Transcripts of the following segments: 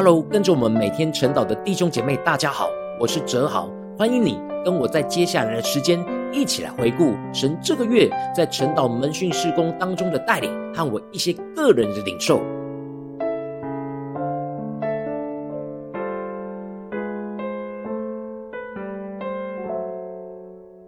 Hello，跟着我们每天晨祷的弟兄姐妹，大家好，我是哲豪，欢迎你跟我在接下来的时间一起来回顾神这个月在晨祷门训事工当中的带领和我一些个人的领受。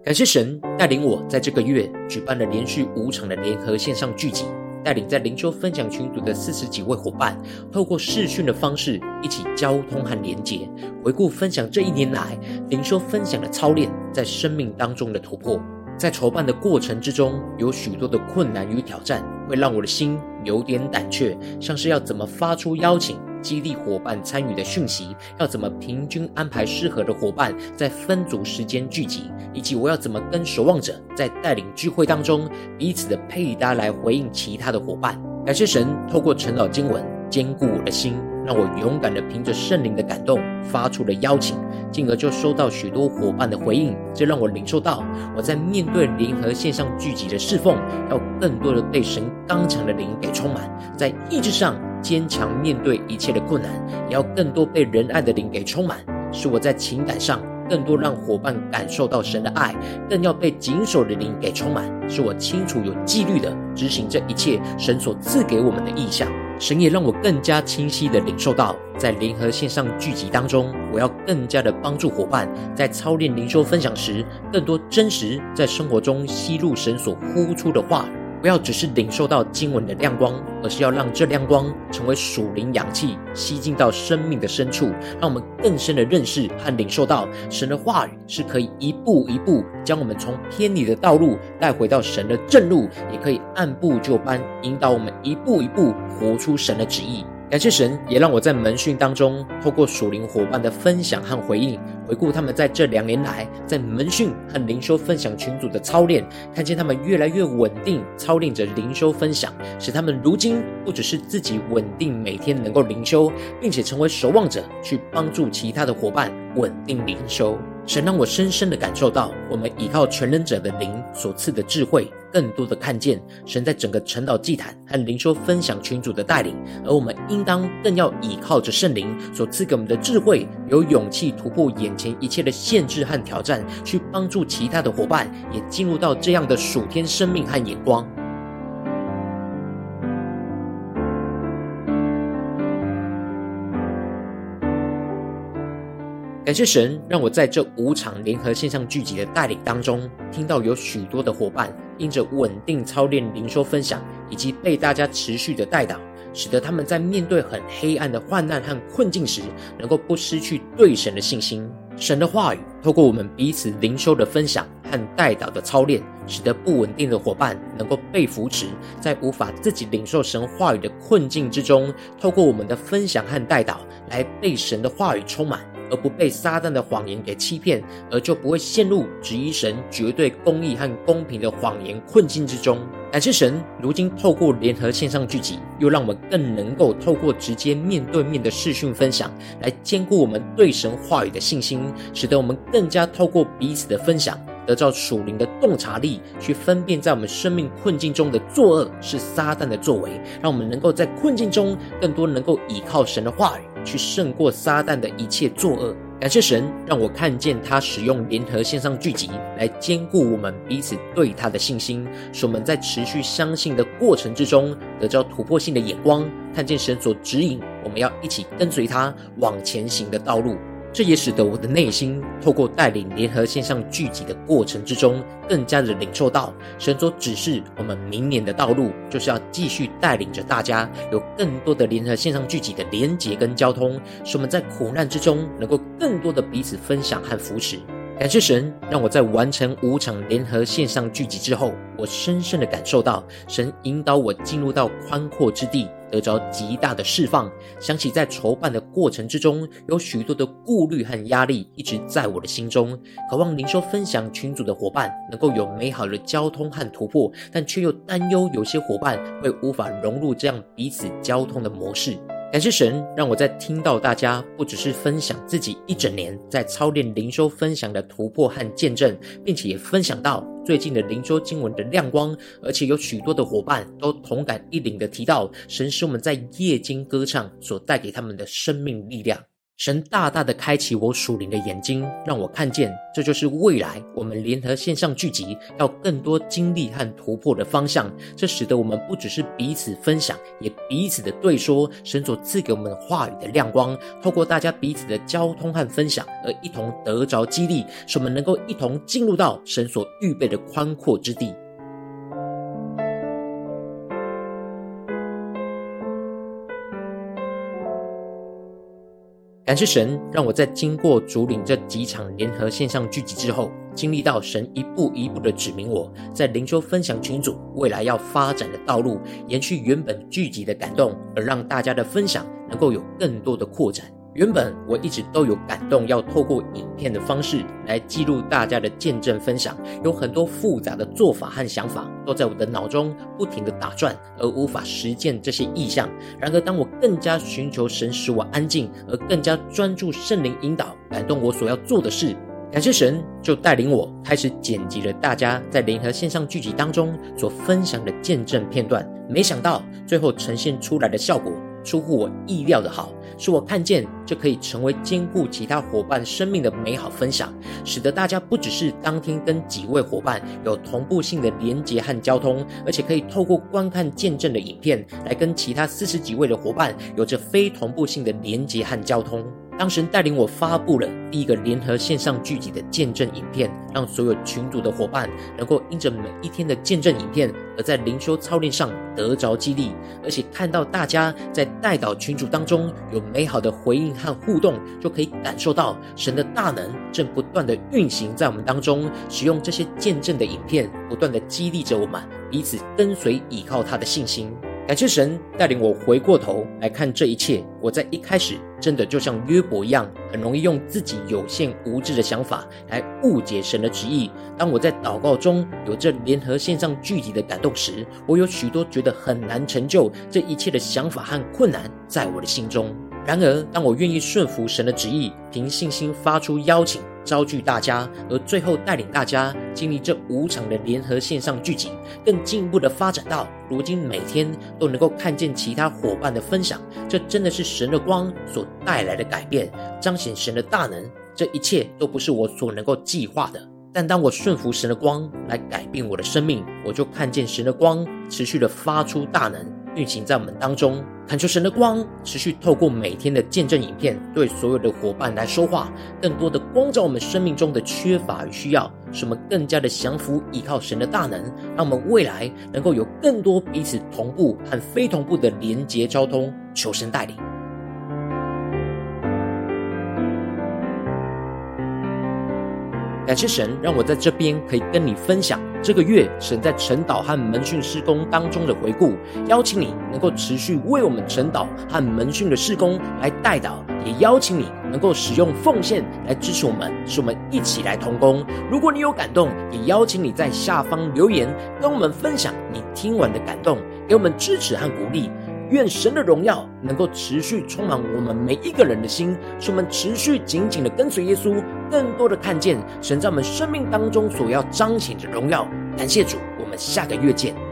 感谢神带领我在这个月举办了连续五场的联合线上聚集，带领在灵修分享群组的四十几位伙伴，透过视讯的方式一起交通和连结，回顾分享这一年来灵修分享的操练在生命当中的突破。在筹办的过程之中，有许多的困难与挑战，会让我的心有点胆怯，像是要怎么发出邀请。激励伙伴参与的讯息，要怎么平均安排适合的伙伴在分组时间聚集，以及我要怎么跟守望者在带领聚会当中彼此的配搭来回应其他的伙伴。感谢神透过陈老经文坚固我的心，让我勇敢的凭着圣灵的感动发出了邀请，进而就收到许多伙伴的回应。这让我领受到我在面对联合线上聚集的侍奉，要更多的被神刚强的灵给充满，在意志上。坚强面对一切的困难，也要更多被仁爱的灵给充满，使我在情感上更多让伙伴感受到神的爱，更要被谨守的灵给充满，使我清楚有纪律的执行这一切神所赐给我们的意象。神也让我更加清晰的领受到，在联合线上聚集当中，我要更加的帮助伙伴在操练灵修分享时，更多真实在生活中吸入神所呼出的话。不要只是领受到经文的亮光，而是要让这亮光成为属灵氧气，吸进到生命的深处，让我们更深的认识和领受到神的话语是可以一步一步将我们从偏离的道路带回到神的正路，也可以按部就班引导我们一步一步活出神的旨意。感谢神，也让我在门训当中，透过属灵伙伴的分享和回应，回顾他们在这两年来在门训和灵修分享群组的操练，看见他们越来越稳定操练着灵修分享，使他们如今不只是自己稳定每天能够灵修，并且成为守望者，去帮助其他的伙伴稳定灵修。神让我深深的感受到，我们依靠全能者的灵所赐的智慧，更多的看见神在整个晨祷祭坛和灵修分享群组的带领，而我们应当更要依靠着圣灵所赐给我们的智慧，有勇气突破眼前一切的限制和挑战，去帮助其他的伙伴也进入到这样的属天生命和眼光。感谢神，让我在这五场联合线上聚集的带领当中，听到有许多的伙伴因着稳定操练灵修分享，以及被大家持续的带导，使得他们在面对很黑暗的患难和困境时，能够不失去对神的信心。神的话语透过我们彼此灵修的分享和带导的操练，使得不稳定的伙伴能够被扶持，在无法自己领受神话语的困境之中，透过我们的分享和带导，来被神的话语充满。而不被撒旦的谎言给欺骗，而就不会陷入质疑神绝对公义和公平的谎言困境之中。感谢神，如今透过联合线上聚集，又让我们更能够透过直接面对面的视讯分享，来坚固我们对神话语的信心，使得我们更加透过彼此的分享，得到属灵的洞察力，去分辨在我们生命困境中的作恶是撒旦的作为，让我们能够在困境中更多能够依靠神的话语。去胜过撒旦的一切作恶。感谢神，让我看见他使用联合线上聚集来兼顾我们彼此对他的信心，使我们在持续相信的过程之中，得到突破性的眼光，看见神所指引我们要一起跟随他往前行的道路。这也使得我的内心透过带领联合线上聚集的过程之中，更加的领受到神所指示我们明年的道路，就是要继续带领着大家有更多的联合线上聚集的连结跟交通，使我们在苦难之中能够更多的彼此分享和扶持。感谢神，让我在完成五场联合线上聚集之后，我深深的感受到神引导我进入到宽阔之地。得着极大的释放。想起在筹办的过程之中，有许多的顾虑和压力一直在我的心中。渴望灵修分享群组的伙伴能够有美好的交通和突破，但却又担忧有些伙伴会无法融入这样彼此交通的模式。感谢神，让我在听到大家不只是分享自己一整年在操练灵修分享的突破和见证，并且也分享到最近的灵修经文的亮光，而且有许多的伙伴都同感一领的提到，神使我们在夜间歌唱所带给他们的生命力量。神大大的开启我属灵的眼睛，让我看见，这就是未来我们联合线上聚集要更多经历和突破的方向。这使得我们不只是彼此分享，也彼此的对说神所赐给我们话语的亮光，透过大家彼此的交通和分享，而一同得着激励，使我们能够一同进入到神所预备的宽阔之地。感谢神，让我在经过主领这几场联合线上聚集之后，经历到神一步一步的指明我在灵修分享群组未来要发展的道路，延续原本聚集的感动，而让大家的分享能够有更多的扩展。原本我一直都有感动，要透过影片的方式来记录大家的见证分享，有很多复杂的做法和想法都在我的脑中不停地打转，而无法实践这些意向。然而，当我更加寻求神使我安静，而更加专注圣灵引导感动我所要做的事，感谢神就带领我开始剪辑了大家在联合线上聚集当中所分享的见证片段。没想到最后呈现出来的效果，出乎我意料的好，使我看见这可以成为兼顾其他伙伴生命的美好分享，使得大家不只是当天跟几位伙伴有同步性的连结和交通，而且可以透过观看见证的影片，来跟其他四十几位的伙伴有着非同步性的连结和交通。当神带领我发布了第一个联合线上聚集的见证影片，让所有群组的伙伴能够因着每一天的见证影片，而在灵修操练上得着激励，而且看到大家在带导群组当中有美好的回应和互动，就可以感受到神的大能正不断的运行在我们当中，使用这些见证的影片，不断的激励着我们彼此跟随倚靠他的信心。感谢神带领我回过头来看这一切。我在一开始真的就像约伯一样，很容易用自己有限无知的想法来误解神的旨意。当我在祷告中有这联合线上聚集的感动时，我有许多觉得很难成就这一切的想法和困难在我的心中。然而，当我愿意顺服神的旨意，凭信心发出邀请。招聚大家，而最后带领大家经历这五场的联合线上聚集，更进一步的发展到如今每天都能够看见其他伙伴的分享，这真的是神的光所带来的改变，彰显神的大能。这一切都不是我所能够计划的，但当我顺服神的光来改变我的生命，我就看见神的光持续的发出大能。运行在我们当中，恳求神的光持续透过每天的见证影片，对所有的伙伴来说话，更多的光照我们生命中的缺乏与需要，使我们更加的降服依靠神的大能，让我们未来能够有更多彼此同步和非同步的连接交通。求神带领。感谢神，让我在这边可以跟你分享这个月神在晨祷和门训事工当中的回顾，邀请你能够持续为我们晨祷和门训的事工来带导，也邀请你能够使用奉献来支持我们，使我们一起来同工。如果你有感动，也邀请你在下方留言，跟我们分享你听完的感动，给我们支持和鼓励。愿神的荣耀能够持续充满我们每一个人的心，使我们持续紧紧的跟随耶稣，更多的看见神在我们生命当中所要彰显的荣耀。感谢主，我们下个月见。